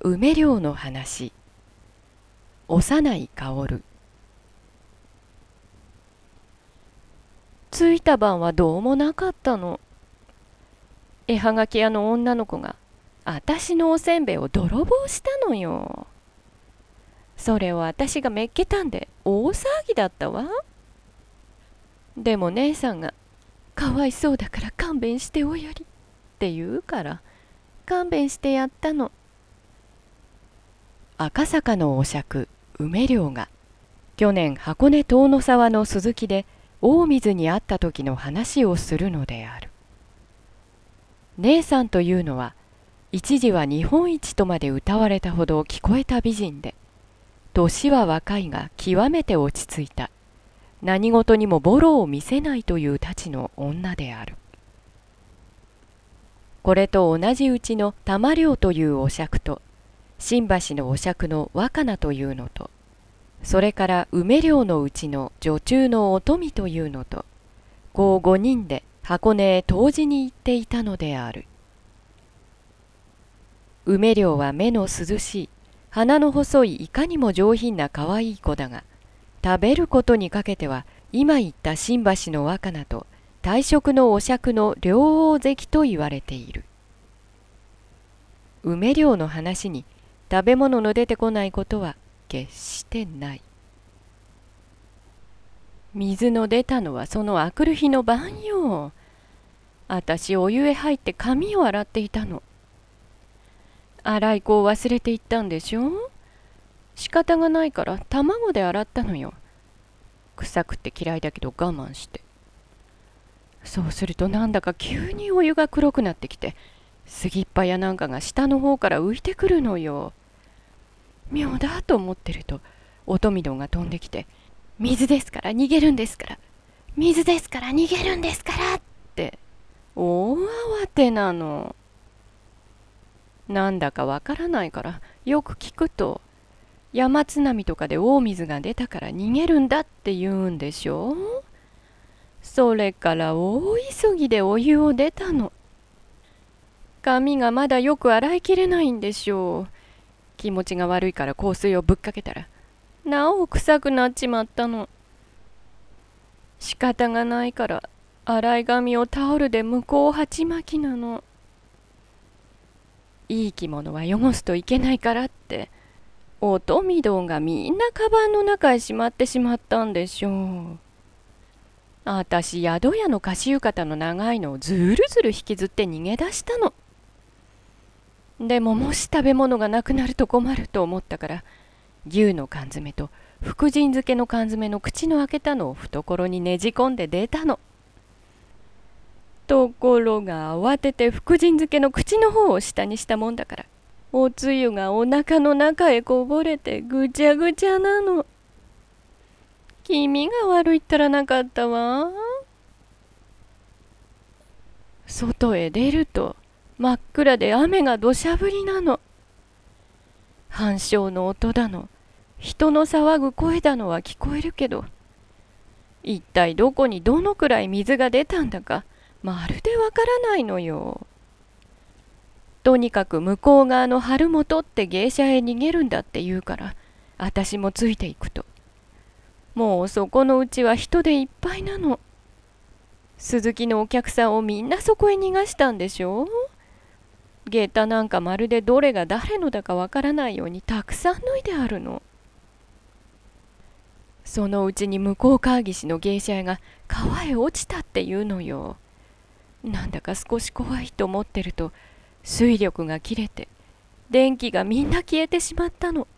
梅寮の話。幼い薫。着いた晩はどうもなかったの。絵はがき屋の女の子があたしのおせんべいを泥棒したのよ。それをあたしがめっけたんで大騒ぎだったわ。でも姉さんが「かわいそうだから勘弁しておやり」って言うから勘弁してやったの。赤坂のお酌梅寮が。去年箱根遠野沢の鈴木で大水に会った時の話をするのである。姉さんというのは一時は日本一とまで歌われたほど聞こえた美人で年は若いが極めて落ち着いた。何事にもボロを見せないというたちの女である。これと同じうちの玉寮というお酌と新橋のお酌の若菜というのとそれから梅寮のうちの女中のお富というのとこう五人で箱根へ湯治に行っていたのである。梅寮は目の涼しい鼻の細いいかにも上品な可愛い子だが食べることにかけては今言った新橋の若菜と大食のお酌の両王関と言われている。梅寮の話に食べ物の出てこないことは決してない。水の出たのはそのあくる日の晩よ。あたしお湯へ入って髪を洗っていたの。洗い粉を忘れていったんでしょ？仕方がないから卵で洗ったのよ。臭くて嫌いだけど我慢して。そうするとなんだか急にお湯が黒くなってきて。杉っ葉やなんかが下の方から浮いてくるのよ。妙だと思ってると乙女どが飛んできて「水ですから逃げるんですから水ですから逃げるんですから」って大慌てなの。なんだかわからないからよく聞くと山津波とかで大水が出たから逃げるんだって言うんでしょ。それから大急ぎでお湯を出たの。髪がまだよく洗いきれないんでしょう。気持ちが悪いから香水をぶっかけたら。なお臭くなっちまったの。仕方がないから洗い髪をタオルで向こう鉢巻きなの。いい着物は汚すといけないからって。乙女どんがみんなカバンの中へしまってしまったんでしょう。あたし宿屋の貸浴衣の長いのをずるずる引きずって逃げ出したの。でももし食べ物がなくなると困ると思ったから牛の缶詰と福神漬けの缶詰の口の開けたのを懐にねじ込んで出たの。ところが慌てて福神漬けの口の方を下にしたもんだからおつゆがおなかの中へこぼれてぐちゃぐちゃなの。気味が悪いったらなかったわ。外へ出ると真っ暗で雨が土砂降りなの。反響の音だの、人の騒ぐ声だのは聞こえるけど、一体どこにどのくらい水が出たんだか、まるでわからないのよ。とにかく向こう側の春元って芸者へ逃げるんだって言うから、私もついていくと。もうそこのうちは人でいっぱいなの。鈴木のお客さんをみんなそこへ逃がしたんでしょう？下駄なんかまるでどれが誰のだかわからないようにたくさん脱いであるの。そのうちに向こう川岸の芸者屋が川へ落ちたっていうのよ。なんだか少し怖いと思ってると水力が切れて電気がみんな消えてしまったの。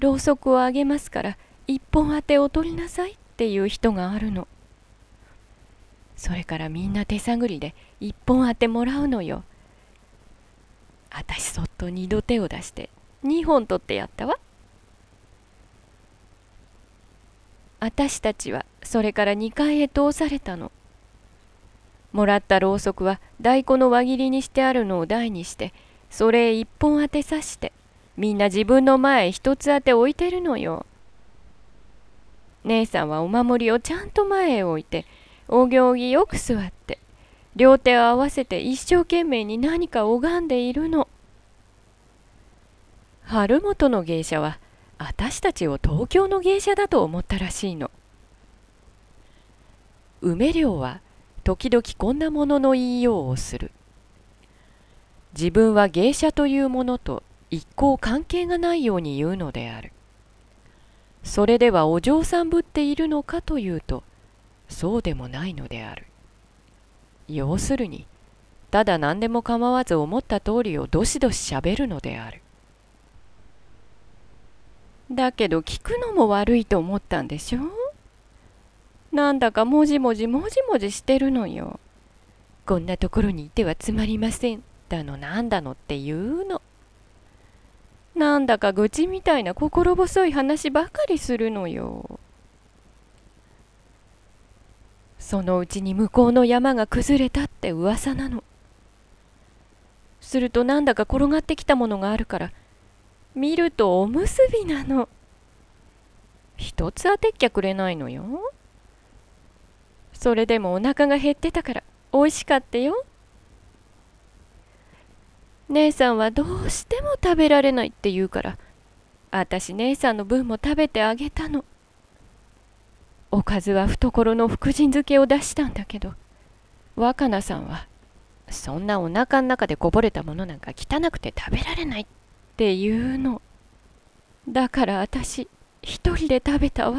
ろうそくをあげますから一本当てを取りなさいっていう人があるの。それからみんな手探りで一本当てもらうのよ。あたしそっと二度手を出して二本取ってやったわ。あたしたちはそれから2階へ通されたの。もらったろうそくは大根の輪切りにしてあるのを台にしてそれへ一本当てさしてみんな自分の前へ一つ当て置いてるのよ。姉さんはお守りをちゃんと前へ置いてお行儀よく座って両手を合わせて一生懸命に何か拝んでいるの。春本の芸者は私たちを東京の芸者だと思ったらしいの。梅亮は時々こんなものの言いようをする。自分は芸者というものと一向関係がないように言うのである。それではお嬢さんぶっているのかというとそうでもないのである要するにただ何でも構わず思った通りをどしどししゃべるのであるだけど聞くのも悪いと思ったんでしょ？なんだかもじもじもじもじしてるのよ。こんなところにいてはつまりません。だのなんだのって言うの。なんだか愚痴みたいな心細い話ばかりするのよ。そのうちに向こうの山が崩れたって噂なの。するとなんだか転がってきたものがあるから見るとおむすびなの。一つ当てっきゃくれないのよ。それでもお腹が減ってたから美味しかったよ。姉さんはどうしても食べられないって言うから、あたし姉さんの分も食べてあげたの。おかずは懐の福神漬けを出したんだけど、若菜さんは、そんなお腹の中でこぼれたものなんか汚くて食べられないって言うの。だからあたし、一人で食べたわ。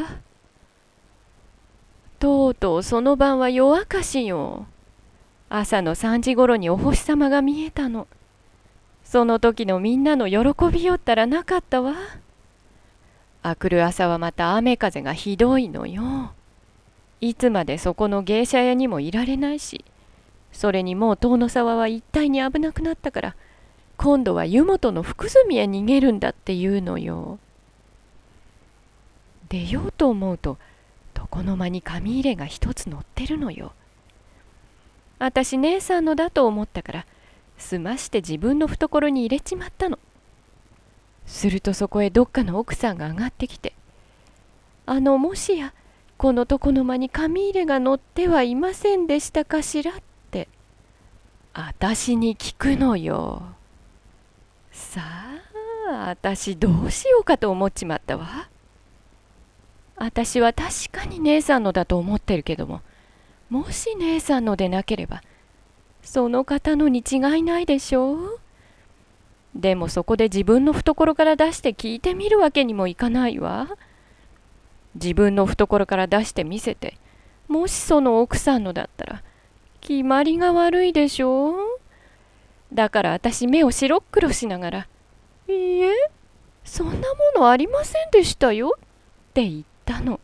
とうとうその晩は夜明かしよ。朝の3時ごろにお星様が見えたの。その時のみんなの喜びよったらなかったわ。あくる朝はまた雨風がひどいのよ。いつまでそこの芸者屋にもいられないし、それにもう遠野沢は一帯に危なくなったから、今度は湯本の福住へ逃げるんだって言うのよ。出ようと思うと、床の間に紙入れが一つ乗ってるのよ。あたし姉さんのだと思ったから済まして自分の懐に入れちまったの。するとそこへどっかの奥さんが上がってきて「あのもしやこの床の間に紙入れが乗ってはいませんでしたかしら?」ってあたしに聞くのよ。さああたしどうしようかと思っちまったわ。私は確かに姉さんのだと思ってるけどももし姉さんのでなければその方のに違いないでしょう？でもそこで自分の懐から出して聞いてみるわけにもいかないわ。自分の懐から出して見せてもしその奥さんのだったら決まりが悪いでしょう？だから私目を白黒しながら「いいえそんなものありませんでしたよ」って言ったの。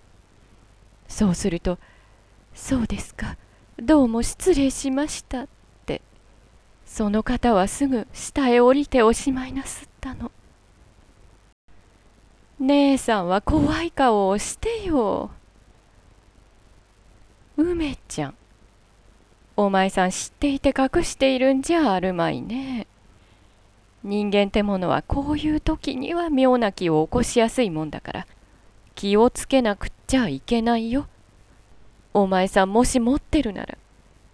そうすると「そうですか。どうも失礼しました」その方はすぐ下へ降りておしまいなすったの。姉さんは怖い顔をしてよ。梅ちゃん。お前さん知っていて隠しているんじゃあるまいね。人間ってものはこういう時には妙な気を起こしやすいもんだから気をつけなくっちゃいけないよ。お前さんもし持ってるなら、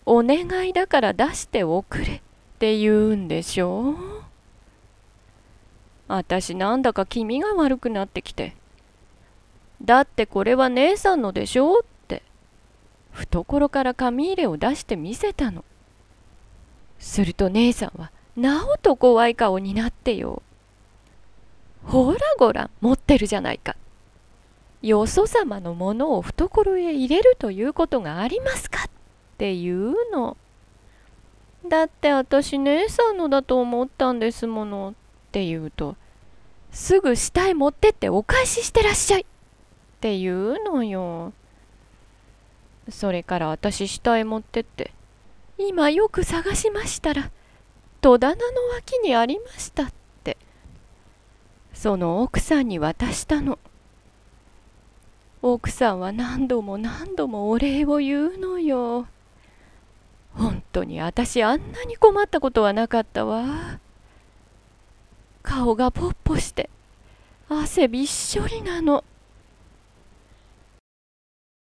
お願いだから出しておくれ。って言うんでしょ？う。あたしなんだか気味が悪くなってきて。だってこれは姉さんのでしょって、懐から紙入れを出して見せたの。すると姉さんは、なおと怖い顔になってよ。ほらごら持ってるじゃないか。よそ様のものを懐へ入れるということがありますかっていうの。だって私姉さんのだと思ったんですものって言うと、すぐ下へ持ってってお返ししてらっしゃいって言うのよ。それから私下へ持ってって、今よく探しましたら、戸棚の脇にありましたって、その奥さんに渡したの。奥さんは何度も何度もお礼を言うのよ。本当に私あんなに困ったことはなかったわ。顔がポッポして汗びっしょりなの。